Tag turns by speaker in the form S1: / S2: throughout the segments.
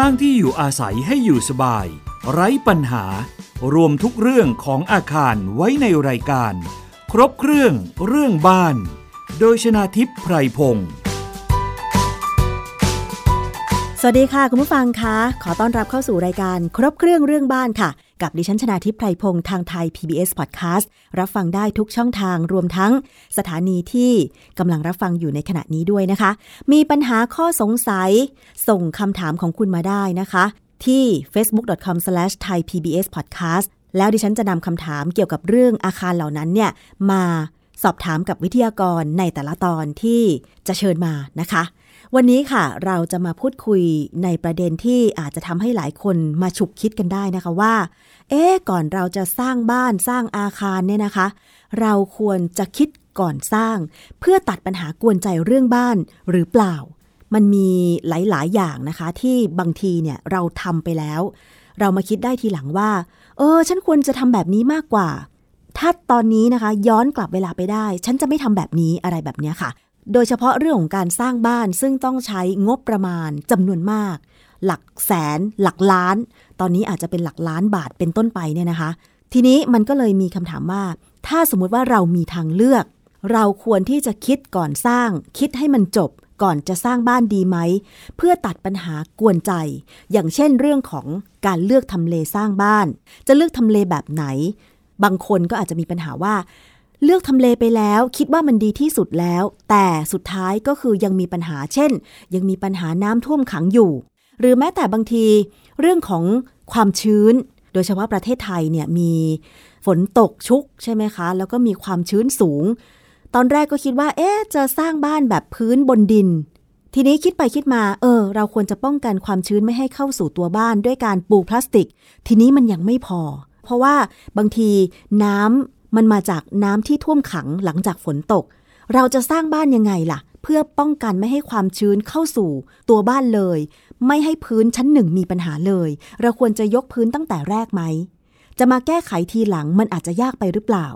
S1: สร้างที่อยู่อาศัยให้อยู่สบาย ไร้ปัญหา รวมทุกเรื่องของอาคารไว้ในรายการ ครบเครื่องเรื่องบ้าน โดยชนาทิพย์ไพรพงศ์
S2: สวัสดีค่ะ คุณผู้ฟังคะ ขอต้อนรับเข้าสู่รายการครบเครื่องเรื่องบ้านค่ะ กับดิฉันชนาทิพย์ไพรพงศ์ทางไทย PBS Podcast รับฟังได้ทุกช่องทางรวมทั้งสถานีที่กำลังรับฟังอยู่ในขณะนี้ด้วยนะคะ มีปัญหาข้อสงสัย ส่งคำถามของคุณมาได้นะคะ ที่ facebook.com/thaipbspodcast แล้วดิฉันจะนำคำถามเกี่ยวกับเรื่องอาคารเหล่านั้นเนี่ยมาสอบถามกับวิทยากรในแต่ละตอนที่จะเชิญมานะคะ วันนี้ค่ะเราจะมาพูดคุยในประเด็นที่อาจจะทำให้หลายคนมาฉุกคิดกันได้นะคะว่า เอ๊ก่อนเราจะสร้างบ้านสร้างอาคารเนี่ยนะคะ เราควรจะคิดก่อนสร้าง เพื่อตัดปัญหากวนใจเรื่องบ้านหรือเปล่า มันมีหลาย ๆ อย่างนะคะ ที่บางทีเนี่ยเราทำไปแล้ว เรามาคิดได้ทีหลังว่า เออ ฉันควรจะทำแบบนี้มากกว่าถ้าตอนนี้นะคะย้อนกลับเวลาไปได้ ฉันจะไม่ทำแบบนี้อะไรแบบนี้ค่ะ โดยเฉพาะเรื่องของการสร้างบ้านซึ่งต้องใช้งบประมาณจำนวนมาก หลักแสน หลักล้าน ตอนนี้อาจจะเป็นหลักล้านบาทเป็นต้นไปเนี่ยนะคะ ทีนี้มันก็เลยมีคำถามว่า ถ้าสมมติว่าเรามีทางเลือก เราควรที่จะคิดก่อนสร้าง คิดให้มันจบก่อนจะสร้างบ้านดีไหม เพื่อตัดปัญหากวนใจ อย่างเช่นเรื่องของการเลือกทำเลสร้างบ้าน จะเลือกทำเลแบบไหน บางคนก็อาจจะมีปัญหาว่า เลือกทำเลไปแล้วคิดว่ามันดีที่สุดแล้ว แต่สุดท้ายก็คือยังมีปัญหาเช่น ยังมีปัญหาน้ำท่วมขังอยู่ หรือแม้แต่บางที เรื่องของความชื้น โดยเฉพาะประเทศไทยเนี่ยมีฝนตกชุกใช่ไหมคะ แล้วก็มีความชื้นสูง ตอนแรกก็คิดว่า เอ๊ะจะสร้างบ้านแบบพื้นบนดิน ทีนี้คิดไปคิดมา เออ เราควรจะป้องกันความชื้นไม่ให้เข้าสู่ตัวบ้านด้วยการปูพลาสติก ทีนี้มันยังไม่พอ เพราะว่าบางทีน้ำ มันมาจากน้ำที่ท่วมขังหลังจากฝนตก เราจะสร้างบ้านยังไงล่ะ เพื่อป้องกันไม่ให้ความชื้นเข้าสู่ ตัวบ้านเลย ไม่ให้พื้นชั้นหนึ่งมีปัญหาเลย เราควรจะยกพื้นตั้งแต่แรกไหม จะมาแก้ไขทีหลังมันอาจจะยากไปหรือเปล่า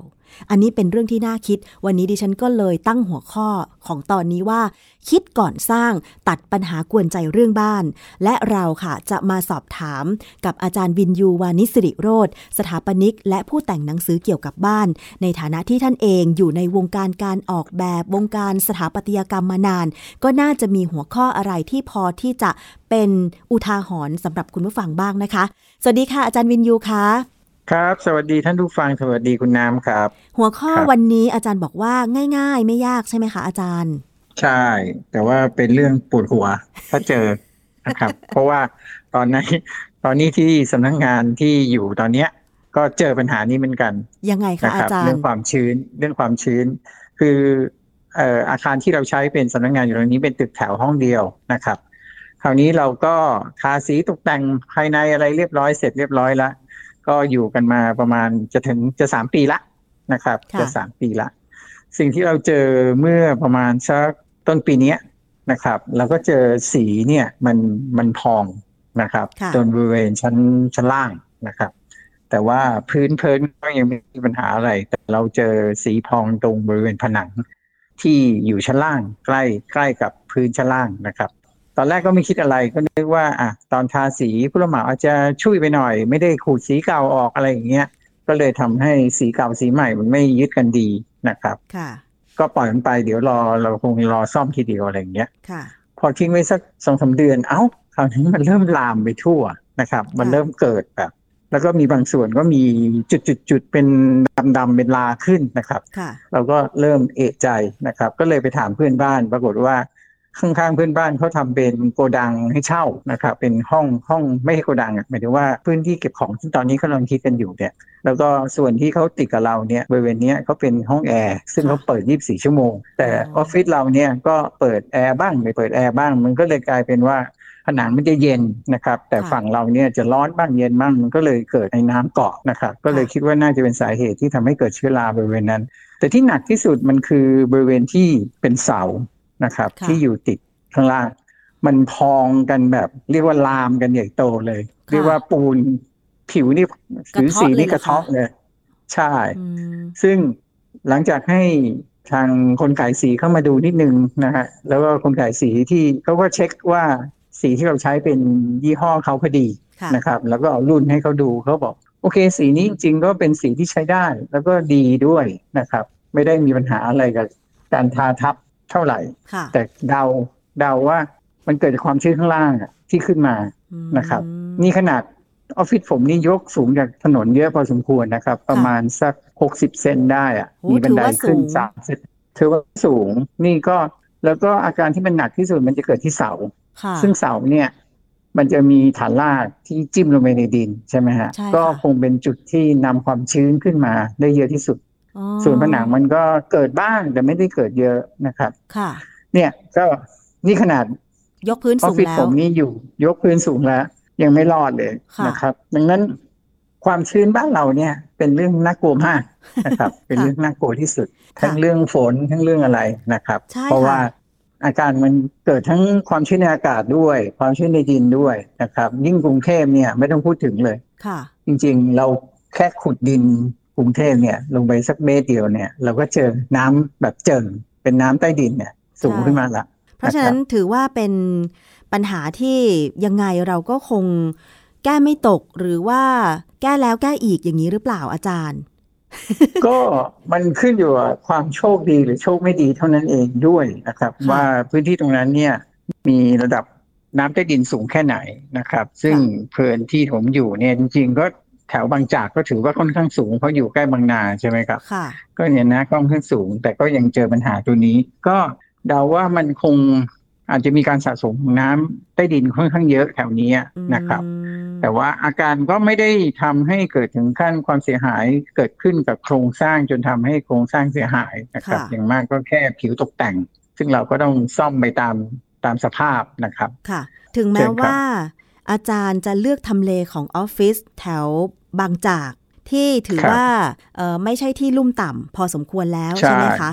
S2: อันนี้เป็นเรื่องที่น่าคิด วันนี้ดิฉันก็เลยตั้งหัวข้อของตอนนี้ว่า คิดก่อนสร้างตัดปัญหากวนใจเรื่องบ้าน และเราค่ะจะมาสอบถามกับอาจารย์วินยูวานิสิริโรธสถาปนิก และผู้แต่งหนังสือเกี่ยวกับบ้าน ในฐานะที่ท่านเองอยู่ในวงการการออกแบบวงการสถาปัตยกรรมมานาน ก็น่าจะมีหัวข้ออะไรที่พอที่จะเป็นอุทาหรณ์สำหรับคุณผู้ฟังบ้างนะคะ สวัสดีค่ะอาจารย์วินยูค่ะ
S3: ครับ สวัสดีท่านผู้ฟัง สวัสดีคุณน้ำครับ
S2: หัวข้อวันนี้อาจารย์บอกว่าง่าย ๆ ไม่ยากใช่ไหมคะอาจารย์
S3: ใช่ แต่ว่าเป็นเรื่องปวดหัว ถ้าเจอนะครับ เพราะว่าตอนนี้ตอนนี้ที่สำนักงงานที่อยู่ตอนเนี้ย ก็เจอปัญหานี้เหมือนกัน
S2: ยังไงคะอาจารย์
S3: เรื่องความชื้นเรื่องความชื้น คือเอ่ออาคารที่เราใช้เป็นสำนักงงานอยู่ตรงนี้เป็นตึกแถวห้องเดียวนะครับ คราวนี้เราก็ทาสีตกแต่งภายในอะไรเรียบร้อยเสร็จเรียบร้อยแล้ว ก็อยู่กันมาประมาณจะถึงจะสามปีละนะครับ จะสามปีละ สิ่งที่เราเจอเมื่อประมาณสักต้นปีนี้นะครับ เราก็เจอสีเนี่ยมันมันพองนะครับจนบริเวณชั้นชั้นล่างนะครับ แต่ว่าพื้นเพินก็ยังไม่มีปัญหาอะไร แต่เราเจอสีพองตรงบริเวณผนังที่อยู่ชั้นล่างใกล้ใกล้กับพื้นชั้นล่างนะครับ อนแรกก็ไม่คิดอะไรก็นึกว่าอะตอนทาสีผู้รับเหมาอาจจะช่วยไปหน่อย ไม่ได้ขูดสีเก่าออกอะไรอย่างเงี้ยก็เลยทำให้สีเก่าสีใหม่มันไม่ยึดกันดีนะครับ
S2: ค่ะ
S3: ก็ปล่อยมันไปเดี๋ยวรอเราคงรอซ่อมทีเดียวอะไรอย่างเงี้ย
S2: ค่ะ
S3: พอทิ้งไว้สักสองสาเดือนเอ้าคราวนี้มันเริ่มลามไปทั่วนะครับ มันเริ่มเกิดแบบ แล้วก็มีบางส่วนก็มีจุดๆเป็นดำๆเป็นลาขึ้นนะครับเราก็เริ่มเอะใจนะครับ ก็เลยไปถามเพื่อนบ้าน ปรากฏว่า ข้างๆเพื่อนบ้านเขาทำเป็นโกดังให้เช่านะครับเป็นห้องห้องไม่ใช่โกดังหมายถึงว่าพื้นที่เก็บของที่ตอนนี้เขากำลังคิดกันอยู่เนี่ยแล้วก็ส่วนที่เขาติดกับเราเนี่ยบริเวณนี้เขาเป็นห้องแอร์ซึ่งเขาเปิด 24 ชั่วโมง แต่ออฟฟิศเราเนี่ยก็เปิดแอร์บ้างไม่เปิดแอร์บ้าง มันก็เลยกลายเป็นว่าผนังมันจะเย็นนะครับ แต่ฝั่งเราเนี่ยจะร้อนบ้างเย็นบ้างมันก็เลยเกิดในน้ำเกาะนะครับ ก็เลยคิดว่าน่าจะเป็นสาเหตุที่ทำให้เกิดเชื้อราบริเวณนั้น แต่ที่หนักที่สุดมันคือบริเวณที่เป็นเสา นะครับ ที่อยู่ติดข้างล่าง มันพองกันแบบ เรียกว่าลามกันใหญ่โตเลย เรียกว่าปูนผิวนี่ผิวสีนี่กระเทาะเลย ใช่ ซึ่งหลังจากให้ทางคนขายสีเข้ามาดูนิดนึงนะฮะแล้วก็คนขายสีที่เขาก็เช็คว่าสีที่เราใช้เป็นยี่ห้อเขาพอดีนะครับ แล้วก็เอารุ่นให้เขาดูเขาบอก โอเค สีนี้จริงๆก็เป็นสีที่ใช้ได้ แล้วก็ดีด้วยนะครับ ไม่ได้มีปัญหาอะไรกับการทาทับ เท่าไหร่ แต่เดาเดาว่ามันเกิดจากความชื้นข้างล่างที่ขึ้นมานะครับ นี่ขนาดออฟฟิศผมนี่ยกสูงจากถนนเยอะพอสมควรนะครับ ประมาณสักหกสิบเซนได้อะมีบันไดขึ้นสามเซนถือว่าสูงนี่ก็แล้วก็อาการที่มันหนักที่สุดมันจะเกิดที่เสา ซึ่งเสาเนี่ย มันจะมีฐานรากที่จิ้มลงไปในดินใช่ไหมฮะ ก็คงเป็นจุดที่นำความชื้นขึ้นมาได้เยอะที่สุด ส่วนผนังมันก็เกิดบ้างแต่ไม่ได้เกิดเยอะนะครับ
S2: ค่ะ
S3: เนี่ยก็นี่ขนาด
S2: ยกพื้นสูงแล้ว
S3: ผมนี่อยู่ ยกพื้นสูงแล้ว ยังไม่รอดเลยนะครับ ดังนั้นความชื้นบ้านเราเนี่ย เป็นเรื่องน่ากลัวมากนะครับ เป็นเรื่องน่ากลัวที่สุด ทั้งเรื่องฝนทั้งเรื่องอะไรนะครับ เพราะว่าอาการมันเกิดทั้งความชื้นในอากาศด้วย ความชื้นในดินด้วยนะครับ ยิ่งกรุงเทพเนี่ยไม่ต้องพูดถึงเลย
S2: ค่ะ
S3: จริงๆเราแค่ขุดดินก รุงเทพเนี่ยลงไปสักเมตรเดียวเนี่ย เราก็เจอน้ำแบบเจิ่งเป็นน้ำใต้ดินเนี่ยสูงขึ้นมาละ
S2: เพราะฉะนั้นถือว่าเป็นปัญหาที่ยังไงเราก็คงแก้ไม่ตกหรือว่าแก้แล้วแก้อีกอย่างนี้หรือเปล่าอาจารย์
S3: ก็มันขึ้นอยู่กับความโชคดีหรือโชคไม่ดีเท่านั้นเองด้วยนะครับ ว่าพื้นที่ตรงนั้นเนี่ยมีระดับน้ำใต้ดินสูงแค่ไหนนะครับ ซึ่งเพลินที่ผมอยู่เนี่ยจริง ๆ ก็ แถวบางจากก็ถือว่าค่อนข้างสูงเพราะอยู่ใกล้บางนาใช่ไหมครับก็เนี่ยนะค่อนข้างสูง แต่ก็ยังเจอปัญหาตัวนี้ ก็เดาว่ามันคงอาจจะมีการสะสมน้ำใต้ดินค่อนข้างเยอะแถวนี้นะครับ แต่ว่าอาการก็ไม่ได้ทำให้เกิดถึงขั้นความเสียหายเกิดขึ้นกับโครงสร้างจนทำให้โครงสร้างเสียหายนะครับ อย่างมากก็แค่ผิวตกแต่ง ซึ่งเราก็ต้องซ่อมไปตามตามสภาพนะครับ
S2: ค่ะ ถึงแม้ว่า อาจารย์จะเลือกทำเลของออฟฟิศแถวบางจากที่ถือว่าไม่ใช่ที่ลุ่มต่ำพอสมควรแล้วใช่ไหมคะ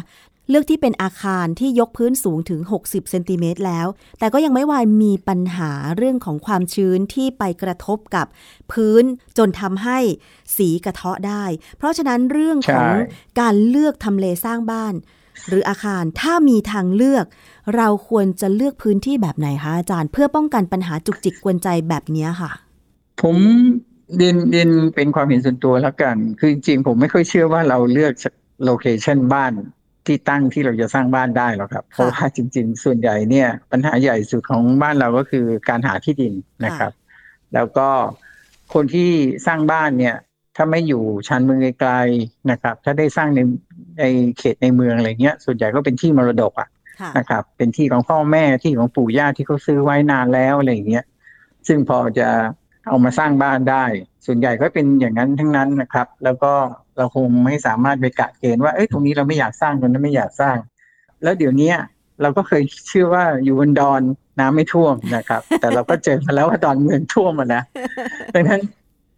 S2: เลือกที่เป็นอาคารที่ยกพื้นสูงถึง 60 เซนติเมตรแล้ว แต่ก็ยังไม่วายมีปัญหาเรื่องของความชื้นที่ไปกระทบกับพื้นจนทำให้สีกระเทาะได้ เพราะฉะนั้นเรื่องของการเลือกทำเลสร้างบ้าน หรืออาคารถ้ามีทางเลือก เราควรจะเลือกพื้นที่แบบไหนคะอาจารย์ เพื่อป้องกันปัญหาจุกจิกกวนใจแบบนี้ค่ะ
S3: ผมเดินเดินเป็นความเห็นส่วนตัวแล้วกัน คือจริงๆผมไม่ค่อยเชื่อว่าเราเลือกโลเคชันบ้านที่ตั้งที่เราจะสร้างบ้านได้หรอกครับ เพราะว่าจริง ๆ ส่วนใหญ่เนี่ยปัญหาใหญ่สุดของบ้านเราก็คือการหาที่ดินนะครับ แล้วก็คนที่สร้างบ้านเนี่ย ถ้าไม่อยู่ชานเมืองไกลๆนะครับ ถ้าได้สร้างใน ในเขตในเมืองอะไรเงี้ย ส่วนใหญ่ก็เป็นที่มรดกอะนะครับ เป็นที่ของพ่อแม่ที่ของปู่ย่าที่เขาซื้อไว้นานแล้วอะไรอย่างเงี้ย ซึ่งพอจะเอามาสร้างบ้านได้ ส่วนใหญ่ก็เป็นอย่างนั้นทั้งนั้นนะครับ แล้วก็เราคงไม่สามารถไปกะเกณฑ์ว่าเอ้ยตรงนี้เราไม่อยากสร้างตรงนั้นไม่อยากสร้าง แล้วเดี๋ยวนี้เราก็เคยเชื่อว่าอยู่บนดอนน้ำไม่ท่วมนะครับ แต่เราก็เจอมาแล้วว่าดอนเมืองท่วมมาแล้วดังนั้น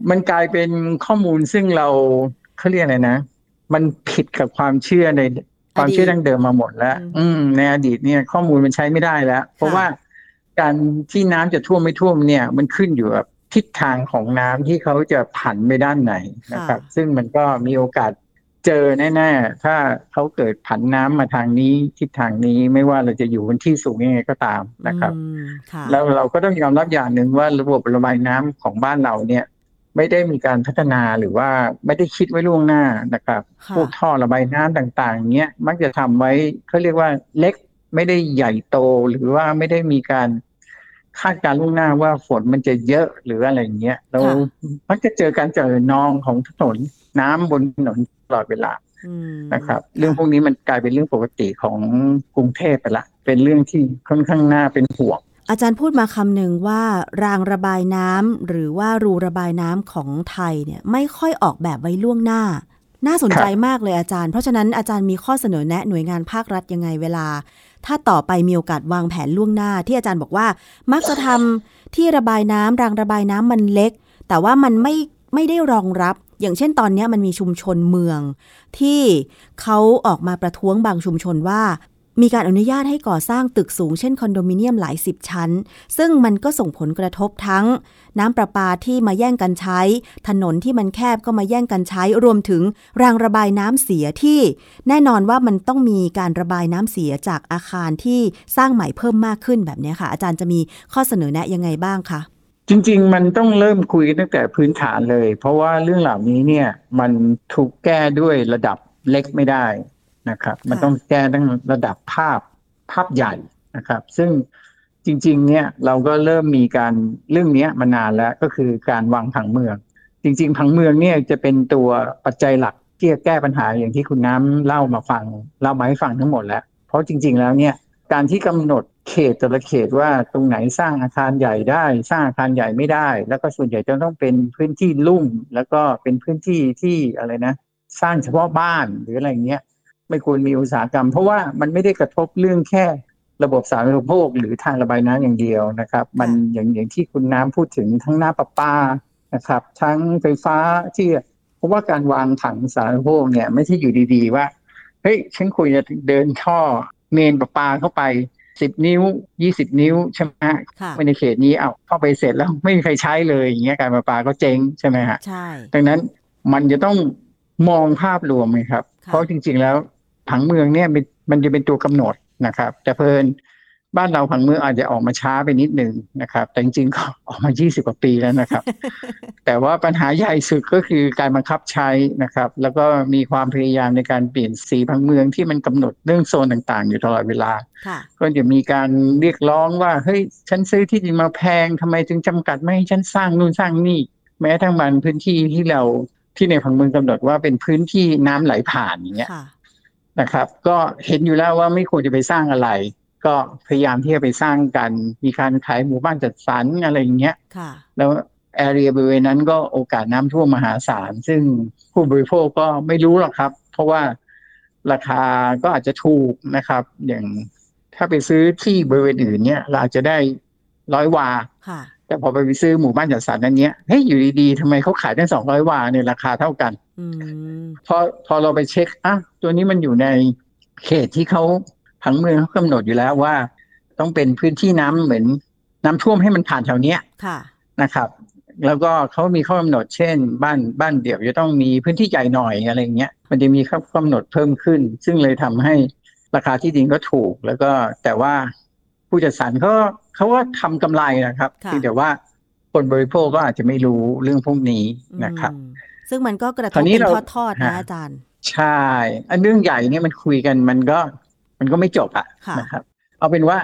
S3: มันกลายเป็นข้อมูลซึ่งเราเขาเรียกอะไรนะ มันผิดกับความเชื่อในความเชื่อดั้งเดิมมาหมดแล้ว อืม ในอดีตเนี่ย ข้อมูลมันใช้ไม่ได้แล้ว เพราะว่าการที่น้ำจะท่วมไม่ท่วมเนี่ย มันขึ้นอยู่กับทิศทางของน้ำที่เขาจะผันไปด้านไหนนะครับ ซึ่งมันก็มีโอกาสเจอแน่ๆ ถ้าเขาเกิดผันน้ำมาทางนี้ทิศทางนี้ไม่ว่าเราจะอยู่บนที่สูงยังไงก็ตามนะครับ แล้วเราก็ต้องยอมรับอย่างหนึ่งว่าระบบระบายน้ำของบ้านเราเนี่ย ไม่ได้มีการพัฒนาหรือว่าไม่ได้คิดไว้ล่วงหน้านะครับพวกท่อระบายน้ำต่างๆเนี้ยมักจะทำไว้เขาเรียกว่าเล็กไม่ได้ใหญ่โตหรือว่าไม่ได้มีการคาดการล่วงหน้าว่าฝนมันจะเยอะหรืออะไรเงี้ยเรามักจะเจอการเจอนองของถนนน้ำบนถนนตลอดเวลานะครับ เรื่องพวกนี้มันกลายเป็นเรื่องปกติของกรุงเทพไปละ เป็นเรื่องที่ค่อนข้างน่าเป็นห่วง
S2: อาจารย์พูดมาคำหนึ่งว่ารางระบายน้ำหรือว่ารูระบายน้ำของไทยเนี่ยไม่ค่อยออกแบบไว้ล่วงหน้า น่าสนใจมากเลยอาจารย์ เพราะฉะนั้นอาจารย์มีข้อเสนอแนะหน่วยงานภาครัฐยังไงเวลา ถ้าต่อไปมีโอกาสวางแผนล่วงหน้า ที่อาจารย์บอกว่า มักจะทำที่ระบายน้ำรางระบายน้ำมันเล็ก แต่ว่ามันไม่ไม่ได้รองรับ อย่างเช่นตอนนี้มันมีชุมชนเมือง ที่เขาออกมาประท้วงบางชุมชนว่า มีการอนุญาตให้ก่อสร้างตึกสูงเช่นคอนโดมิเนียมหลายสิบชั้น ซึ่งมันก็ส่งผลกระทบทั้ง น้ำประปาที่มาแย่งกันใช้ ถนนที่มันแคบก็มาแย่งกันใช้ รวมถึงรางระบายน้ำเสียที่ แน่นอนว่ามันต้องมีการระบายน้ำเสียจากอาคารที่สร้างใหม่เพิ่มมากขึ้นแบบนี้ค่ะ อาจารย์จะมีข้อเสนอแนะยังไงบ้างคะ
S3: จริง ๆ มันต้องเริ่มคุยตั้งแต่พื้นฐานเลย เพราะว่าเรื่องเหล่านี้เนี่ยมันถูกแก้ด้วยระดับเล็กไม่ได้ นะครับ มันต้องแก้ตั้งระดับภาพภาพใหญ่นะครับ ซึ่งจริง ๆ เนี่ยเราก็เริ่มมีการเรื่องนี้มานานแล้วก็คือการวางผังเมือง จริง ๆ ผังเมืองเนี่ยจะเป็นตัวปัจจัยหลักที่จะแก้ปัญหาอย่างที่คุณน้ำเล่ามาฟังเล่ามาให้ฟังทั้งหมดแล้ว เพราะจริง ๆ แล้วเนี่ยการที่กำหนดเขตแต่ละเขตว่าตรงไหนสร้างอาคารใหญ่ได้ สร้างอาคารใหญ่ไม่ได้ แล้วก็ส่วนใหญ่จะต้องเป็นพื้นที่ลุ่ม แล้วก็เป็นพื้นที่ที่อะไรนะ สร้างเฉพาะบ้านหรืออะไรเงี้ย ไม่ควรมีอุตสาหกรรม เพราะว่ามันไม่ได้กระทบเรื่องแค่ระบบสาธารณูปโภคหรือทางระบายน้ำอย่างเดียวนะครับ มันอย่างอย่างที่คุณน้ำพูดถึงทั้งน้ำประปานะครับ ทั้งไฟฟ้าที่เพราะว่าการวางถังสาธารณูปโภคเนี่ยไม่ใช่อยู่ดีๆว่าเฮ้ยฉันคุยจะเดินท่อเมนประปาเข้าไปสิบนิ้วยี่สิบนิ้วใช่ไหมฮะไปในเขตนี้เอาเข้าไปเสร็จแล้วไม่มีใครใช้เลยอย่างเงี้ยการประปาก็เจ๊งใช่ไหมฮะใช่ดังนั้นมันจะต้องมองภาพรวมไงครับ เพราะจริง ๆแล้ว ผังเมืองเนี่ยมันจะเป็นตัวกำหนดนะครับ แต่เพลินบ้านเราผังเมืองอาจจะออกมาช้าไปนิดหนึ่งนะครับ แต่จริงๆก็ออกมา 20 กว่าปีแล้วนะครับ แต่ว่าปัญหาใหญ่สุดก็คือการบังคับใช้นะครับ แล้วก็มีความพยายามในการเปลี่ยนสีผังเมืองที่มันกำหนดเรื่องโซนต่างๆ อยู่ตลอดเวลา ก็จะมีการเรียกร้องว่าเฮ้ยฉันซื้อที่ดินมาแพงทำไมถึงจำกัดไม่ให้ฉันสร้างนู่นสร้างนี่ แม้ทั้งมันพื้นที่ที่เราที่ในผังเมืองกำหนดว่าเป็นพื้นที่น้ำไหลผ่านอย่างเงี้ย นะครับ ก็เห็นอยู่แล้วว่าไม่ควรจะไปสร้างอะไร ก็พยายามที่จะไปสร้างกัน มีการขายหมู่บ้านจัดสรรอะไรอย่างเงี้ยแล้วแอเรียบริเวณนั้นก็โอกาสน้ำท่วมมหาศาล ซึ่งผู้บริโภคก็ไม่รู้หรอกครับ เพราะว่าราคาก็อาจจะถูกนะครับ อย่างถ้าไปซื้อที่บริเวณอื่นเนี่ย เราอาจจะได้ร้อยวา แต่พอไปไปซื้อหมู่บ้านจัดสรรนั้นเนี้ยเฮ้ยอยู่ดีๆทำไมเขาขายได้สองร้อยวาเนี่ยราคาเท่ากันพอพอเราไปเช็คอะตัวนี้มันอยู่ในเขตที่เขาผังเมืองเขากำหนดอยู่แล้วว่า ต้องเป็นพื้นที่น้ำเหมือนน้ำท่วมให้มันผ่านแถวเนี้ยนะครับ แล้วก็เขามีข้อกำหนดเช่น บ้านบ้านเดี่ยวจะต้องมีพื้นที่ใหญ่หน่อยอะไรเงี้ยมันจะมีข้อกำหนดเพิ่มขึ้น ซึ่งเลยทำให้ราคาที่ดินก็ถูก แล้วก็แต่ว่าผู้จัดสรรเขา เขาก็ทำกำไรนะครับที่แต่ว่าคนบริโภคก็อาจจะไม่รู้เรื่องพวกนี้นะครับ
S2: ซึ่งมันก็กระทบเป็นทอดๆนะอาจารย์
S3: ใช่ อันเรื่องใหญ่เนี่ยมันคุยกันมันก็มันก็ไม่จบอะนะครับ เอาเป็นว่า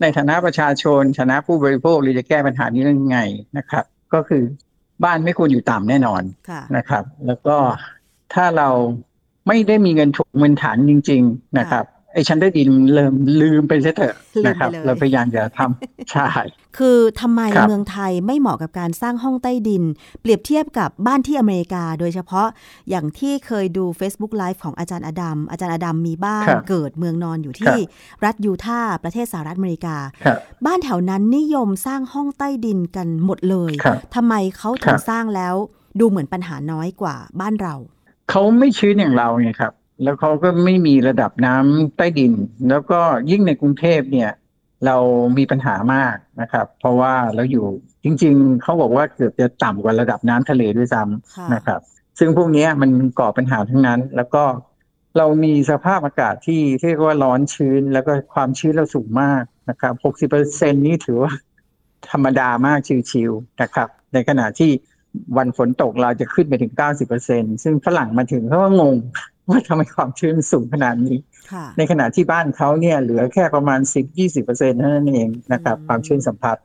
S3: ในฐานะประชาชนฐานะผู้บริโภคเราจะแก้ปัญหานี้ยังไงนะครับ ก็คือบ้านไม่ควรอยู่ต่ำแน่นอนนะครับ แล้วก็ถ้าเราไม่ได้มีเงินถุงเงินฐานจริง ๆ นะครับ ไอ้ชั้นได้ดินเริ่มลืมไปเถอะนะครับ เราพยายามจะทำใช่
S2: คือทำไมเมืองไทยไม่เหมาะกับการสร้างห้องใต้ดิน เปรียบเทียบกับบ้านที่อเมริกา โดยเฉพาะอย่างที่เคยดู Facebook Live ของอาจารย์อดัมอาจารย์อดัมมีบ้านเกิดเมืองนอนอยู่ที่รัฐยูทาห์ประเทศสหรัฐอเมริกา บ้านแถวนั้นนิยมสร้างห้องใต้ดินกันหมดเลยทำไมเขาถึงสร้างแล้ว ดูเหมือนปัญหาน้อยกว่าบ้านเรา
S3: เขาไม่ชื้นอย่างเราไงครับ แล้วเขาก็ไม่มีระดับน้ำใต้ดิน แล้วก็ยิ่งในกรุงเทพเนี่ย เรามีปัญหามากนะครับ เพราะว่าเราอยู่จริง ๆเขาบอกว่าเกือบจะต่ำกว่าระดับน้ำทะเลด้วยซ้ำนะครับ ซึ่งพวกนี้มันก่อปัญหาทั้งนั้น แล้วก็เรามีสภาพอากาศที่เรียกว่าร้อนชื้น แล้วก็ความชื้นเราสูงมากนะครับหกสิบเปอร์เซ็นนี้ถือว่าธรรมดามากชิวๆนะครับ ในขณะที่วันฝนตกเราจะขึ้นไปถึงเก้าสิบเปอร์เซ็นซึ่งฝรั่งมาถึงเขาก็งง ว่าทำไมความชื้นสูงขนาดนี้ ในขณะที่บ้านเขาเนี่ยเหลือแค่ประมาณสิบยี่สิบเปอร์เซ็นต์เท่านั้นเองนะครับ ความชื้นสัมผัส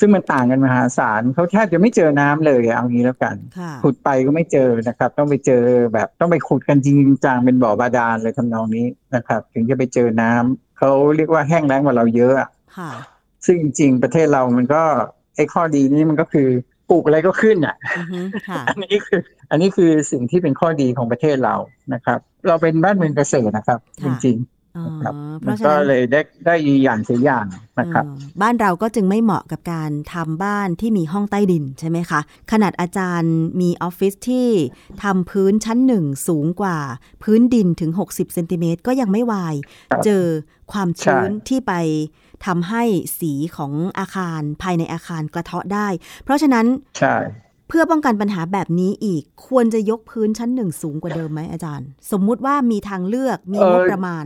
S3: ซึ่งมันต่างกันมหาศาลเขาแทบจะไม่เจอน้ำเลยเอางี้แล้วกัน ขุดไปก็ไม่เจอนะครับ ต้องไปเจอแบบต้องไปขุดกันจริงจังเป็นบ่อบาดาลเลยทำนองนี้นะครับ ถึงจะไปเจอน้ำเขาเรียกว่าแห้งแล้งกว่าเราเยอะซึ่งจริงประเทศเรามันก็ไอ้ข้อดีนี้มันก็คือ ปลูกอะไรก็ขึ้นอะอันนี้คืออันนี้คือสิ่งที่เป็นข้อดีของประเทศเรานะครับ เราเป็นบ้านเมืองเกษตรนะครับ จริงนะครับมันก็เลยได้ได้อย่างเสียอย่างนะครับ
S2: บ้านเราก็จึงไม่เหมาะกับการทำบ้านที่มีห้องใต้ดินใช่ไหมคะ ขนาดอาจารย์มีออฟฟิศที่ทำพื้นชั้นหนึ่งสูงกว่า พื้นดินถึง 60เซนติเมตรก็ยังไม่วาย เจอความชื้นที่ไป ทำให้สีของอาคารภายในอาคารกระเทาะได้ เพราะฉะนั้น
S3: ใช่
S2: เพื่อป้องกันปัญหาแบบนี้อีกควรจะยกพื้นชั้นหนึ่งสูงกว่าเดิมไหมอาจารย์ สมมุติว่ามีทางเลือกมีงบประมาณ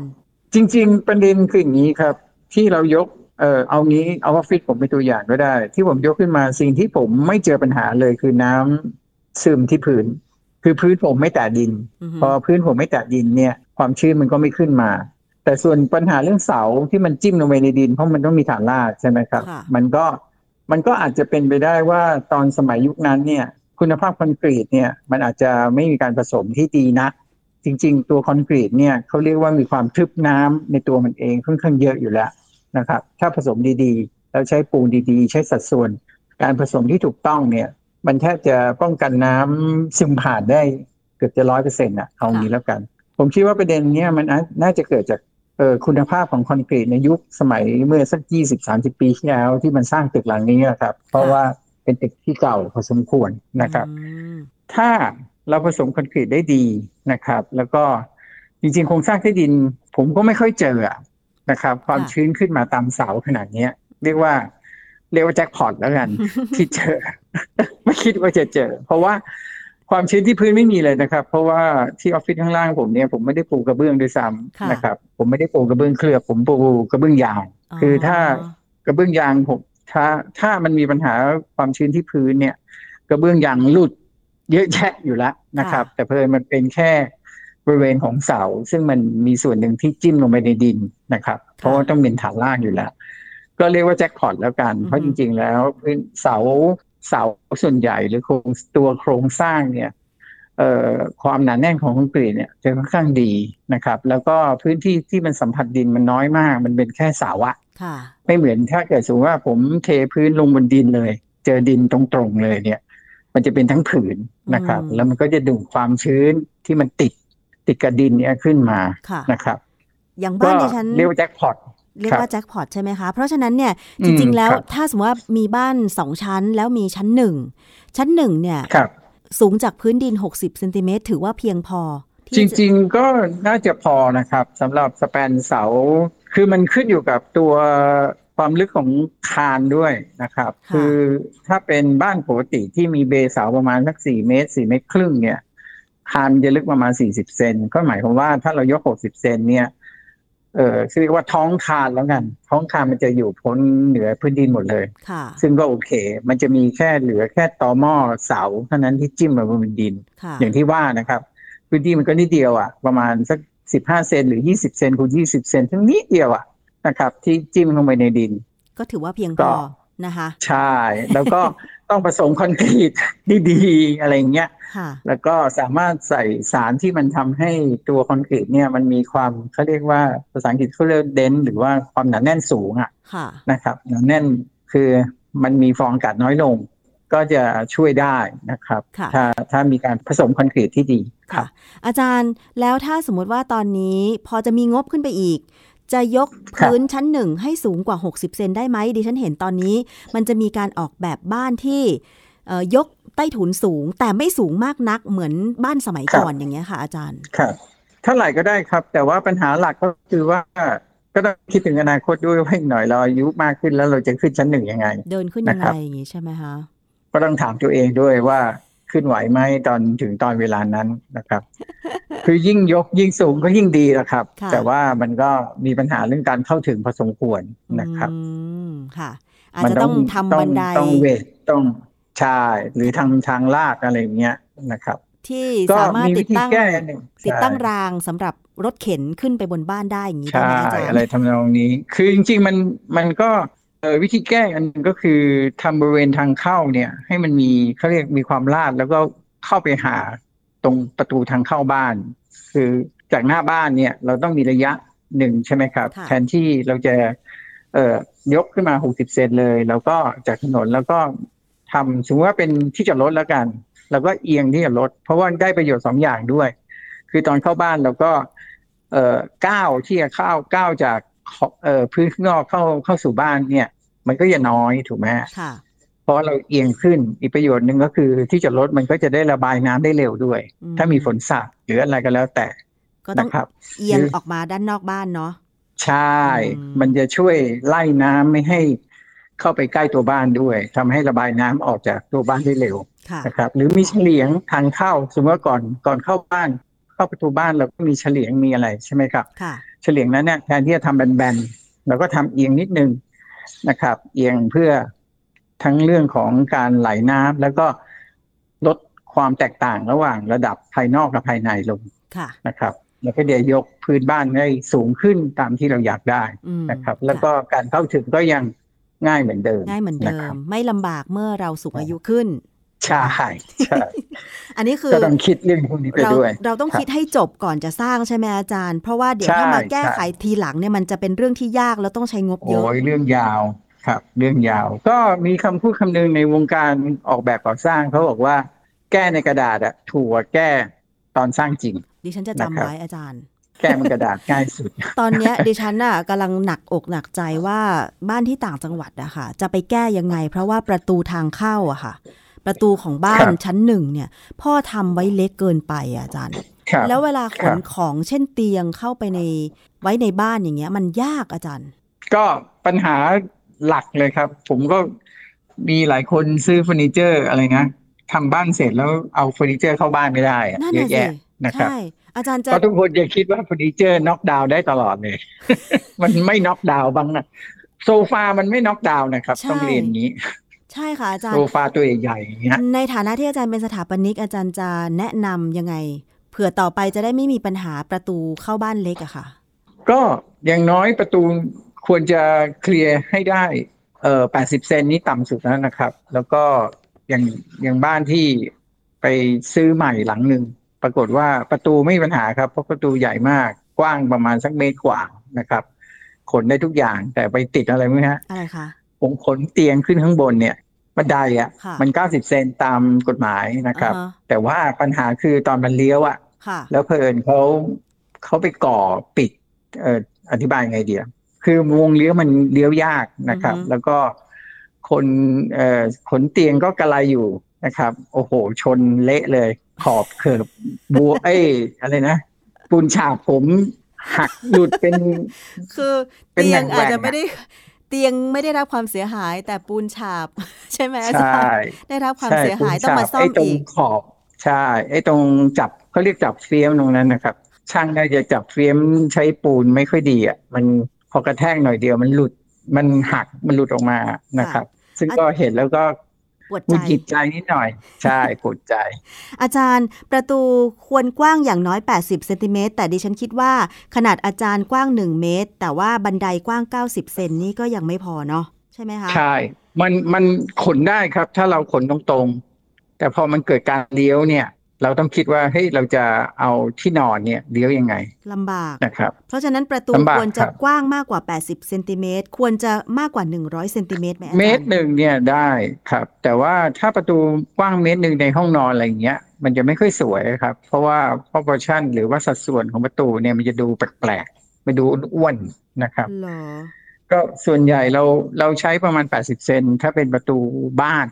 S3: จริง ๆ ประเด็นคืออย่างนี้ครับ ที่เรายกเออเอางี้เอาออฟฟิศผมเป็นตัวอย่างก็ได้ ที่ผมยกขึ้นมาสิ่งที่ผมไม่เจอปัญหาเลยคือน้ำซึมที่พื้น คือพื้นผมไม่แตะดิน พอพื้นผมไม่แตะดินเนี่ย ความชื้นมันก็ไม่ขึ้นมา แต่ส่วนปัญหาเรื่องเสาที่มันจิ้มลงไปในดิน เพราะมันต้องมีฐานรากใช่ไหมครับ มันก็มันก็อาจจะเป็นไปได้ว่าตอนสมัยยุคนั้นเนี่ยคุณภาพคอนกรีตเนี่ยมันอาจจะไม่มีการผสมที่ดีนะ จริง ๆ ตัวคอนกรีตเนี่ยเขาเรียกว่ามีความทึบน้ำในตัวมันเองค่อนข้างเยอะอยู่แล้วนะครับ ถ้าผสมดีๆ แล้วใช้ปูนดีๆ ใช้สัดส่วน การผสมที่ถูกต้องเนี่ย มันแทบจะป้องกันน้ำซึมผ่านได้เกือบจะร้อยเปอร์เซ็นต์อะเอางี้แล้วกัน ผมคิดว่าประเด็นเนี้ยมันน่าจะเกิดจาก คุณภาพของคอนกรีตในยุคสมัยเมื่อสักยี่สิบสามสิบปีที่แล้วที่มันสร้างตึกหลังนี้ครับ เพราะว่าเป็นตึกที่เก่าพอสมควรนะครับ ถ้าเราผสมคอนกรีตได้ดีนะครับ แล้วก็จริงๆโครงสร้างที่ดิน ผมก็ไม่ค่อยเจอนะครับ ความชื้นขึ้นมาตามเสาขนาดนี้เรียกว่าเรียกว่าแจ็คพอตแล้วกันที่เจอ ไม่คิดว่าจะเจอ เพราะว่า ความชื้นที่พื้นไม่มีเลยนะครับ เพราะว่าที่ออฟฟิศข้างล่างผมเนี่ยผมไม่ได้ปูกระเบื้องด้วยซ้ำนะครับ ผมไม่ได้ปูกระเบื้องเคลือบผมปูกระเบื้องยาง คือถ้ากระเบื้องยางผมถ้าถ้ามันมีปัญหาความชื้นที่พื้นเนี่ย กระเบื้องยางหลุดเยอะแยะอยู่แล้วนะครับ แต่เพิ่มมันเป็นแค่บริเวณของเสา ซึ่งมันมีส่วนหนึ่งที่จิ้มลงไปในดินนะครับ เพราะว่าต้องเป็นฐานล่างอยู่แล้ว ก็เรียกว่าแจ็คพอตแล้วกัน เพราะจริง ๆ แล้วเสา เสาส่วนใหญ่หรือโครงตัวโครงสร้างเนี่ยเอ่อความหนาแน่นของคอนกรีตเนี่ยจะค่อนข้างดีนะครับ แล้วก็พื้นที่ที่มันสัมผัสดินมันน้อยมาก มันเป็นแค่เสาอะไม่เหมือนถ้าเกิดสมมติว่าผมเทพื้นลงบนดินเลย เจอดินตรงๆเลยเนี่ย มันจะเป็นทั้งผืนนะครับ แล้วมันก็จะดึงความชื้นที่มันติดติดกับดินเนี่ยขึ้นมานะครับ
S2: อย่างบ้านในชั้น
S3: เรียกว่าแจ็คพอต
S2: เรียกว่าแจ็คพอตใช่ไหมคะ เพราะฉะนั้นเนี่ยจริง ๆ แล้วถ้าสมมติว่ามีบ้านสองชั้นแล้วมีชั้นหนึ่งชั้นหนึ่งเนี่ยสูงจากพื้นดิน 60เซนติเมตรถือว่าเพียงพอ
S3: จริง ๆ ก็น่าจะพอนะครับสำหรับสแปนเสา คือมันขึ้นอยู่กับตัวความลึกของคานด้วยนะครับ คือถ้าเป็นบ้านปกติที่มีเบเสาประมาณสักสี่เมตรสี่เมตรครึ่งเนี่ยคานจะลึกประมาณสี่สิบเซนก็หมายความว่าถ้าเรายกหกสิบเซนเนี่ย เออเรียกว่าท้องคานแล้วกัน ท้องคานมันจะอยู่พ้นเหนือพื้นดินหมดเลยค่ะซึ่งก็โอเค มันจะมีแค่เหลือแค่ตอหม้อเสาเท่านั้นที่จิ้มมาบนดิน อย่างที่ว่านะครับ พื้นที่มันก็นิดเดียวอะ ประมาณสักสิบห้าเซนหรือยี่สิบเซนคูณยี่สิบเซนทั้งนิดเดียวอะนะครับ ที่จิ้มลงไปในดิน
S2: ก็ถือว่าเพียงพอนะคะ
S3: ใช่ แล้วก็ ต้องผสมคอนกรีตดีๆอะไรเงี้ยแล้วก็สามารถใส่สารที่มันทำให้ตัวคอนกรีตเนี่ยมันมีความเขาเรียกว่าภาษาอังกฤษเขาเรียกเดนหรือว่าความหนาแน่นสูงอะนะครับหนาแน่นคือมันมีฟองอากาศน้อยลง ก็จะช่วยได้นะครับ ถ้าถ้ามีการผสมคอนกรีตที่ดี
S2: ค่ะ อาจารย์แล้วถ้าสมมติว่าตอนนี้พอจะมีงบขึ้นไปอีก จะยกพื้นชั้นหนึ่งให้สูงกว่า 60 เซนได้ไหมดิฉันเห็นตอนนี้ มันจะมีการออกแบบบ้านที่ยกใต้ถุนสูงแต่ไม่สูงมากนักเหมือนบ้านสมัยก่อนอย่างเงี้ยค่ะ อาจารย์
S3: ครับเท่าไหร่ก็ได้ครับ แต่ว่าปัญหาหลักก็คือว่าก็ต้องคิดถึงอนาคตด้วยว่าอีกหน่อยเราอายุมากขึ้นแล้วเราจะขึ้นชั้นหนึ่งยังไง
S2: เดินขึ้นยังไงอย่างงี้ใช่ไหมคะ
S3: ก็ต้องถามตัวเองด้วยว่า ขึ้นไหวไหมตอนถึงตอนเวลานั้นนะครับ คือยิ่งยกยิ่งสูงก็ยิ่งดีละครับ แต่ว่ามันก็มีปัญหาเรื่องการเข้าถึงพอสมควรนะครับ
S2: ค่ะ อาจจะต้องทำบันได
S3: ต้องเวทต้องใช่หรือทางทางลาดอะไรเงี้ยนะครับ
S2: ที่สามารถติดตั้งติดตั้งรางสำหรับรถเข็นขึ้นไปบนบ้านได้อย่างนี้
S3: ได้ไหมอาจารย์อะไรทำนองนี้ คือจริง ๆ มันมันก็เออ วิธีแก้อันก็คือทำบริเวณทางเข้าเนี่ย ให้มันมีเขาเรียกมีความลาดแล้วก็เข้าไปหาตรงประตูทางเข้าบ้าน คือจากหน้าบ้านเนี่ยเราต้องมีระยะหนึ่งใช่ไหมครับ แทนที่เราจะเอ่อยกขึ้นมาหกสิบเซนเลย แล้วก็จากถนนแล้วก็ทำสมมติว่าเป็นที่จอดรถแล้วกัน เราก็เอียงที่จอดรถเพราะว่าได้ประโยชน์สองอย่างด้วย คือตอนเข้าบ้านเราก็ เอ่อก้าวที่จะเข้าก้าวจาก เอ่อพื้นข้างนอกเข้าเข้าสู่บ้านเนี่ย มันก็จะน้อยถูกไหม
S2: ค่ะ
S3: เพราะเราเอียงขึ้นอีกประโยชน์หนึ่งก็คือที่จะลดมันก็จะได้ระบายน้ำได้เร็วด้วย ถ้ามีฝนสาดหรืออะไรก็แล้วแต่
S2: ก็ต้องเอียงออกมาด้านนอกบ้านเนาะ
S3: ใช่ มันจะช่วยไล่น้ำไม่ให้เข้าไปใกล้ตัวบ้านด้วยทำให้ระบายน้ำออกจากตัวบ้านได้เร็วนะครับ หรือมีเฉลียงทางเข้าสมมติว่าก่อนก่อนเข้าบ้าน เข้าประตูบ้านเราก็มีเฉลียงมีอะไรใช่ไหมครับ เฉลียงนั้นเนี่ยแทนที่จะทำแบนๆเราก็ทำเอียงนิดนึงนะครับ เอียงเพื่อทั้งเรื่องของการไหลน้ำแล้วก็ลดความแตกต่างระหว่างระดับภายนอกกับภายในลงนะครับแล้วก็เดี๋ยวยกพื้นบ้านให้สูงขึ้นตามที่เราอยากได้นะครับ แล้วก็การเข้าถึงก็ยังง่ายเหมือนเดิม
S2: ง่ายเหมือนเดิม ไม่ลำบากเมื่อเราสูงอายุขึ้น
S3: ใช่ใช่
S2: อันนี้คือ
S3: ก็ต้องคิดเรื่องพวกนี้ไปด้วย
S2: เราต้องคิดให้จบก่อนจะสร้างใช่ไหมอาจารย์ เพราะว่าเดี๋ยวถ้ามาแก้ไขทีหลังเนี่ยมันจะเป็นเรื่องที่ยากแล้วต้องใช้งบเยอะโอ้
S3: ยเรื่องยาวครับ เรื่องยาว ก็มีคำพูดคำนึงในวงการออกแบบก่อสร้างเขาบอกว่า แก้ในกระดาษอะถูกแก้ตอนสร้างจริง
S2: ดิฉันจะจำไว้อาจารย์
S3: แก้มันกระดาษง่ายสุด
S2: ตอนนี้ดิฉันน่ะกำลังหนักอกหนักใจว่าบ้านที่ต่างจังหวัดอะค่ะ จะไปแก้ยังไง เพราะว่าประตูทางเข้าอะค่ะ ประตูของบ้านชั้นหนึ่งเนี่ย พ่อทำไว้เล็กเกินไปอาจารย์ แล้วเวลาขนของเช่นเตียงเข้าไปในไว้ในบ้านอย่างเงี้ย มันยากอาจารย์
S3: ก็ปัญหาหลักเลยครับ ผมก็มีหลายคนซื้อเฟอร์นิเจอร์อะไรนะทำบ้านเสร็จแล้วเอาเฟอร์นิเจอร์เข้าบ้านไม่ได้เยอะแยะนะครับ
S2: อาจารย์จะ
S3: ก็ทุกคนอย่าคิดว่าเฟอร์นิเจอร์น็อกดาวน์ได้ตลอดเลย มันไม่น็อกดาวน์บ้างนะโซฟามันไม่น็อกดาวน์นะครับ ต้องเรียนนี้
S2: ใช่ค่ะอาจารย์
S3: โซฟาตัวใหญ่ๆอย่างเงี้ย
S2: ในฐานะที่อาจารย์เป็นสถาปนิกอาจารย์จะแนะนำยังไง เผื่อต่อไปจะได้ไม่มีปัญหาประตูเข้าบ้านเล็กอะค่ะ
S3: ก็อย่างน้อยประตูควรจะ clear ให้ได้เอ่อแปดสิบเซนนี้ต่ำสุดแล้วนะครับ แล้วก็อย่างอย่างบ้านที่ไปซื้อใหม่หลังหนึ่งปรากฏว่าประตูไม่มีปัญหาครับ เพราะประตูใหญ่มากกว้างประมาณสักเมตรกว่านะครับ ขนได้ทุกอย่างแต่ไปติดอะไรไหมฮะ
S2: อะไรคะ
S3: ผมขนเตียงขึ้นข้างบนเนี่ย บันไดอะ มันเก้าสิบเซนตามกฎหมายนะครับ แต่ว่าปัญหาคือตอนมันเลี้ยวอะ แล้วเพลินเขาเขาไปก่อปิดเอ่ออธิบายไงเดียวคือวงเลี้ยวมันเลี้ยวยากนะครับ แล้วก็คนเอ่อขนเตียงก็กระไรอยู่นะครับ โอ้โห ชนเละเลย ขอบเขิบบัวเอ้อะไรนะปูนฉาบผมหักหลุดเป็น
S2: คือเตียงอาจจะไม่ได้ เตียงไม่ได้รับความเสียหาย แต่ปูนฉาบ ใช่ไหมอาจารย์ได้รับความเสียหายต้องมาซ่อมอีก
S3: ขอบใช่ไอ้ตรงจับเขาเรียกจับเฟียมตรงนั้นนะครับ ช่างได้จะจับเฟียมใช้ปูนไม่ค่อยดีอะมันพอกระแทกหน่อยเดียวมันหลุดมันหักมันหลุดออกมานะครับ ซึ่งก็เห็นแล้วก็
S2: ป วดใจ
S3: จิตใจนิดหน่อย ใช่ปวดใจ
S2: อาจารย์ประตูควรกว้างอย่างน้อย 80เซนติเมตรแต่ดิฉันคิดว่าขนาดอาจารย์กว้าง 1 เมตร แต่ว่าบันไดกว้าง 90 เซนนี่ก็ยังไม่พอเนาะใช่ไหมคะ
S3: ใช่ มันมันขนได้ครับ ถ้าเราขนตรงๆ แต่พอมันเกิดการเลี้ยวเนี่ย เราต้องคิดว่าเฮ้ยเราจะเอาที่นอนเนี่ยเลี้ยวยังไง
S2: ลำบาก
S3: นะครับ
S2: เพราะฉะนั้นประตูควรจะกว้างมากกว่า 80เซนติเมตรควรจะมากกว่า 100เซนติเมตรไหม
S3: เมตรหนึ่งเนี่ยได้ครับ แต่ว่าถ้าประตูกว้างเมตรหนึ่งในห้องนอนอะไรอย่างเงี้ยมันจะไม่ค่อยสวยครับ เพราะว่า proportion หรือว่าสัดส่วนของประตูเนี่ยมันจะดูแปลกๆมันดูอ้วนนะครับก็ส่วนใหญ่เราเราใช้ประมาณ 80 เซนถ้าเป็นประตูบ้าน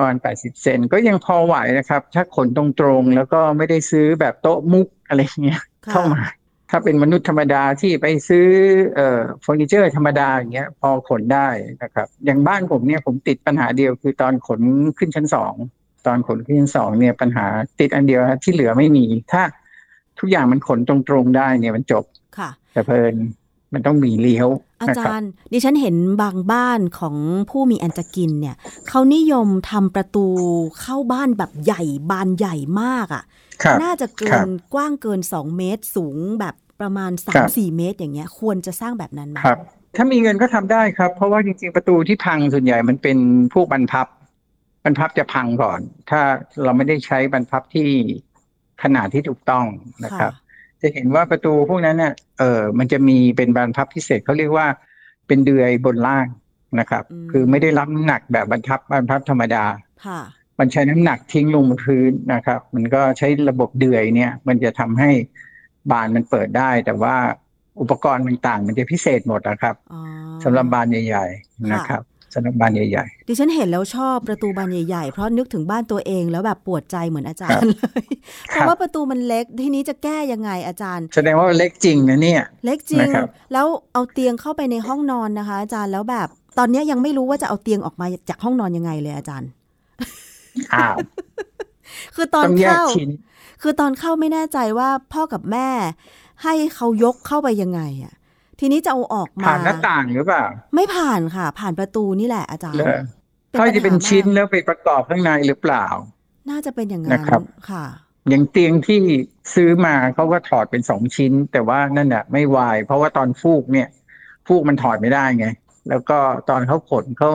S3: ประมาณ 80 เซนก็ยังพอไหวนะครับ ถ้าขนตรงๆ แล้วก็ไม่ได้ซื้อแบบโต๊ะมุกอะไรเงี้ยเข้ามา ถ้าเป็นมนุษย์ธรรมดาที่ไปซื้อเอ่อเฟอร์นิเจอร์ธรรมดาอย่างเงี้ยพอขนได้นะครับ อย่างบ้านผมเนี่ยผมติดปัญหาเดียวคือตอนขนขึ้นชั้นสองตอนขนขึ้นชั้นสองเนี่ยปัญหาติดอันเดียวที่เหลือไม่มี ถ้าทุกอย่างมันขนตรงๆได้เนี่ยมันจบ
S2: ค่ะ
S3: แต่เพลินมันต้องมีเลี้ยว
S2: อาจารย์ ดิฉันเห็นบางบ้านของผู้มีอันจะกินเนี่ยเขานิยมทำประตูเข้าบ้านแบบใหญ่บานใหญ่มากอะ่ะ น่าจะเกินกว้างเกินสองเมตรสูงแบบประมาณสามสี่เมตรอย่างเงี้ย ควรจะสร้างแบบนั้นไหม
S3: ครับ ถ้ามีเงินก็ทำได้ครับ เพราะว่าจริงๆประตูที่พังส่วนใหญ่มันเป็นพวกบรรพับ บรรพับจะพังก่อน ถ้าเราไม่ได้ใช้บรรพับที่ขนาดที่ถูกต้องนะครับ จะเห็นว่าประตูพวกนั้นเนี่ยเออมันจะมีเป็นบานพับพิเศษเขาเรียกว่าเป็นเดือยบนล่างนะครับ คือไม่ได้รับน้ำหนักแบบบรรทับบรรพับธรรมดา
S2: ค่ะ
S3: มันใช้น้ำหนักทิ้งลงพื้นนะครับ มันก็ใช้ระบบเดือยเนี่ย มันจะทำให้บานมันเปิดได้ แต่ว่าอุปกรณ์ต่างๆ มันจะพิเศษหมดนะครับสำหรับบานใหญ่ ๆ นะครับ สำหรับบานใหญ่
S2: ๆดิฉันเห็นแล้วชอบประตูบานใหญ่ๆ เพราะนึกถึงบ้านตัวเองแล้วแบบปวดใจเหมือนอาจารย์เลยเพราะว่าประตูมันเล็กทีนี้จะแก้ยังไงอาจารย์
S3: แสดงว่าเล็กจริงนะเนี่ย
S2: เล็กจริงแล้วเอาเตียงเข้าไปในห้องนอนนะคะ อาจารย์แล้วแบบตอนนี้ยังไม่รู้ว่าจะเอาเตียงออกมาจากห้องนอนยังไงเลยอาจารย์
S3: อ้าว
S2: คือตอนเข้าคือตอนเข้าไม่แน่ใจว่าพ่อกับแม่ ให้เขายกเข้าไปยังไงอะ ทีนี้จะเอาออกมา
S3: ผ่านหน้าต่างหรือเปล่า
S2: ไม่ผ่านค่ะ ผ่านประตูนี่แหละอาจารย์
S3: เขาจะเป็นชิ้นแล้วไปประกอบข้างในหรือเปล่า
S2: น่าจะเป็นอย่างนั้นค่ะ
S3: อย่างเตียงที่ซื้อมาเขาก็ถอดเป็นสองชิ้น แต่ว่านั่นแหะไม่วาย เพราะว่าตอนฟูกเนี่ย ฟูกมันถอดไม่ได้ไง แล้วก็ตอนเขาขนเขา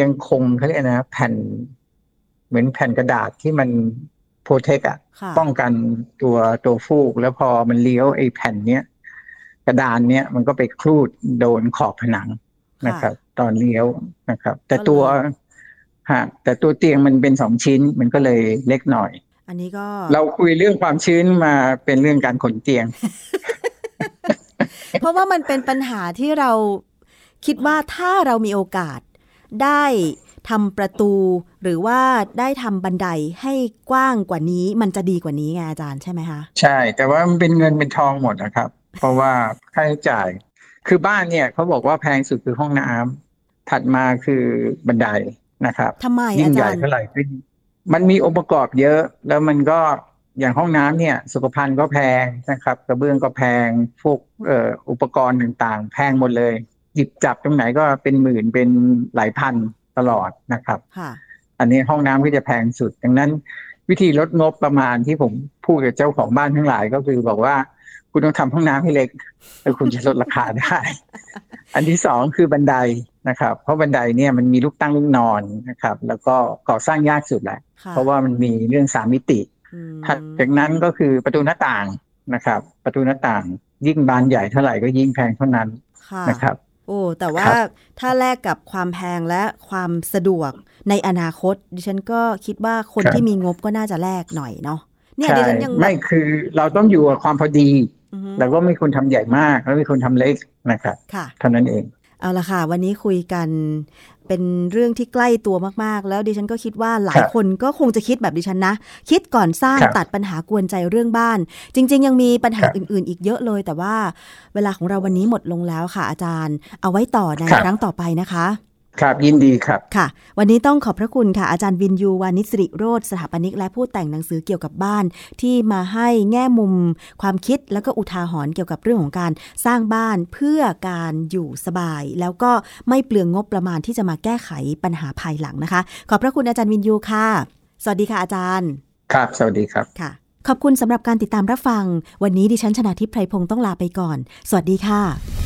S3: ยังคงเขาเรียกนะแผ่น เหมือนแผ่นกระดาษที่มันโปรเทคอะป้องกันตัวตัวฟูก แล้วพอมันเลี้ยวไอ้แผ่นเนี้ย กระดานเนี้ยมันก็ไปครูดโดนขอบผนังนะครับ ตอนเลี้ยวนะครับ แต่ตัวฮะแต่ตัวเตียงมันเป็นสองชิ้นมันก็เลยเล็กหน่อย
S2: อันนี้ก็
S3: เราคุยเรื่องความชื้นมาเป็นเรื่องการขนเตียง
S2: เพราะว่ามันเป็นปัญหาที่เราคิดว่าถ้าเรามีโอกาสได้ทำประตูหรือว่าได้ทำบันไดให้กว้างกว่านี้ มันจะดีกว่านี้ไงอาจารย์ใช่ไหมคะ
S3: ใช่ แต่ว่ามันเป็นเงินเป็นทองหมดนะครับ เพราะว่าค่าใช้จ่าย คือบ้านเนี่ยเขาบอกว่าแพงสุดคือห้องน้ำถัดมาคือบันไดนะครับ
S2: ทำไม
S3: ยิ่งใหญ่เท่าไหร่ขึ้นมันมีองค์ประกอบเยอะ แล้วมันก็อย่างห้องน้ำเนี่ยสุขภัณฑ์ก็แพงนะครับ กระเบื้องก็แพงพวกเอ่ออุปกรณ์ต่างๆ แพงหมดเลย หยิบจับตรงไหนก็เป็นหมื่นเป็นหลายพันตลอดนะครับอันนี้ห้องน้ำก็จะแพงสุด ดังนั้น วิธีลดงบประมาณที่ผมพูดกับเจ้าของบ้านทั้งหลายก็คือบอกว่า คุณต้องทำห้องน้ำให้เล็กแล้วคุณจะลดราคาได้ อันที่สองคือบันไดนะครับ เพราะบันไดเนี่ยมันมีลูกตั้งลูกนอนนะครับ แล้วก็ก่อสร้างยากสุดแหละ เพราะว่ามันมีเรื่องสามมิติถัดจากนั้นก็คือประตูหน้าต่างนะครับ ประตูหน้าต่าง ยิ่งบานใหญ่เท่าไหร่ก็ยิ่งแพงเท่านั้นนะครับ
S2: โอ้แต่ว่าถ้าแลกกับความแพงและความสะดวกในอนาคต ดิฉันก็คิดว่าคนที่มีงบก็น่าจะแลกหน่อยเนาะ
S3: เนี่ยดิฉันยังไม่คือเราต้องอยู่กับความพอดี แล้วก็ไม่ควรทำใหญ่มากแล้วไม่ควรทำเล็กนะครับเท่านั้นเอง
S2: เอาละค่ะ วันนี้คุยกันเป็นเรื่องที่ใกล้ตัวมากๆ แล้วดิฉันก็คิดว่าหลายคนก็คงจะคิดแบบดิฉันนะ คิดก่อนสร้างตัดปัญหากวนใจเรื่องบ้าน จริง ๆ ยังมีปัญหาอื่น ๆ อีกเยอะเลย แต่ว่าเวลาของเราวันนี้หมดลงแล้วค่ะอาจารย์ เอาไว้ต่อในครั้งต่อไปนะคะ
S3: ครับยินดีครับ
S2: ค่ะ วันนี้ต้องขอบพระคุณค่ะ อาจารย์วินยูวานิสริโรธสถาปนิกและผู้แต่งหนังสือเกี่ยวกับบ้าน ที่มาให้แง่มุม ความคิดแล้วก็อุทาหรณ์เกี่ยวกับเรื่องของการสร้างบ้านเพื่อการอยู่สบาย แล้วก็ไม่เปลืองงบประมาณที่จะมาแก้ไขปัญหาภายหลังนะคะ ขอบพระคุณอาจารย์วินยูค่ะ สวัสดีค่ะอาจารย์
S3: ครับ สวัสดีครับ
S2: ค่ะ ขอบคุณสำหรับการติดตามรับฟัง วันนี้ดิฉันชนะทิพไพรพงศ์ต้องลาไปก่อน สวัสดีค่ะ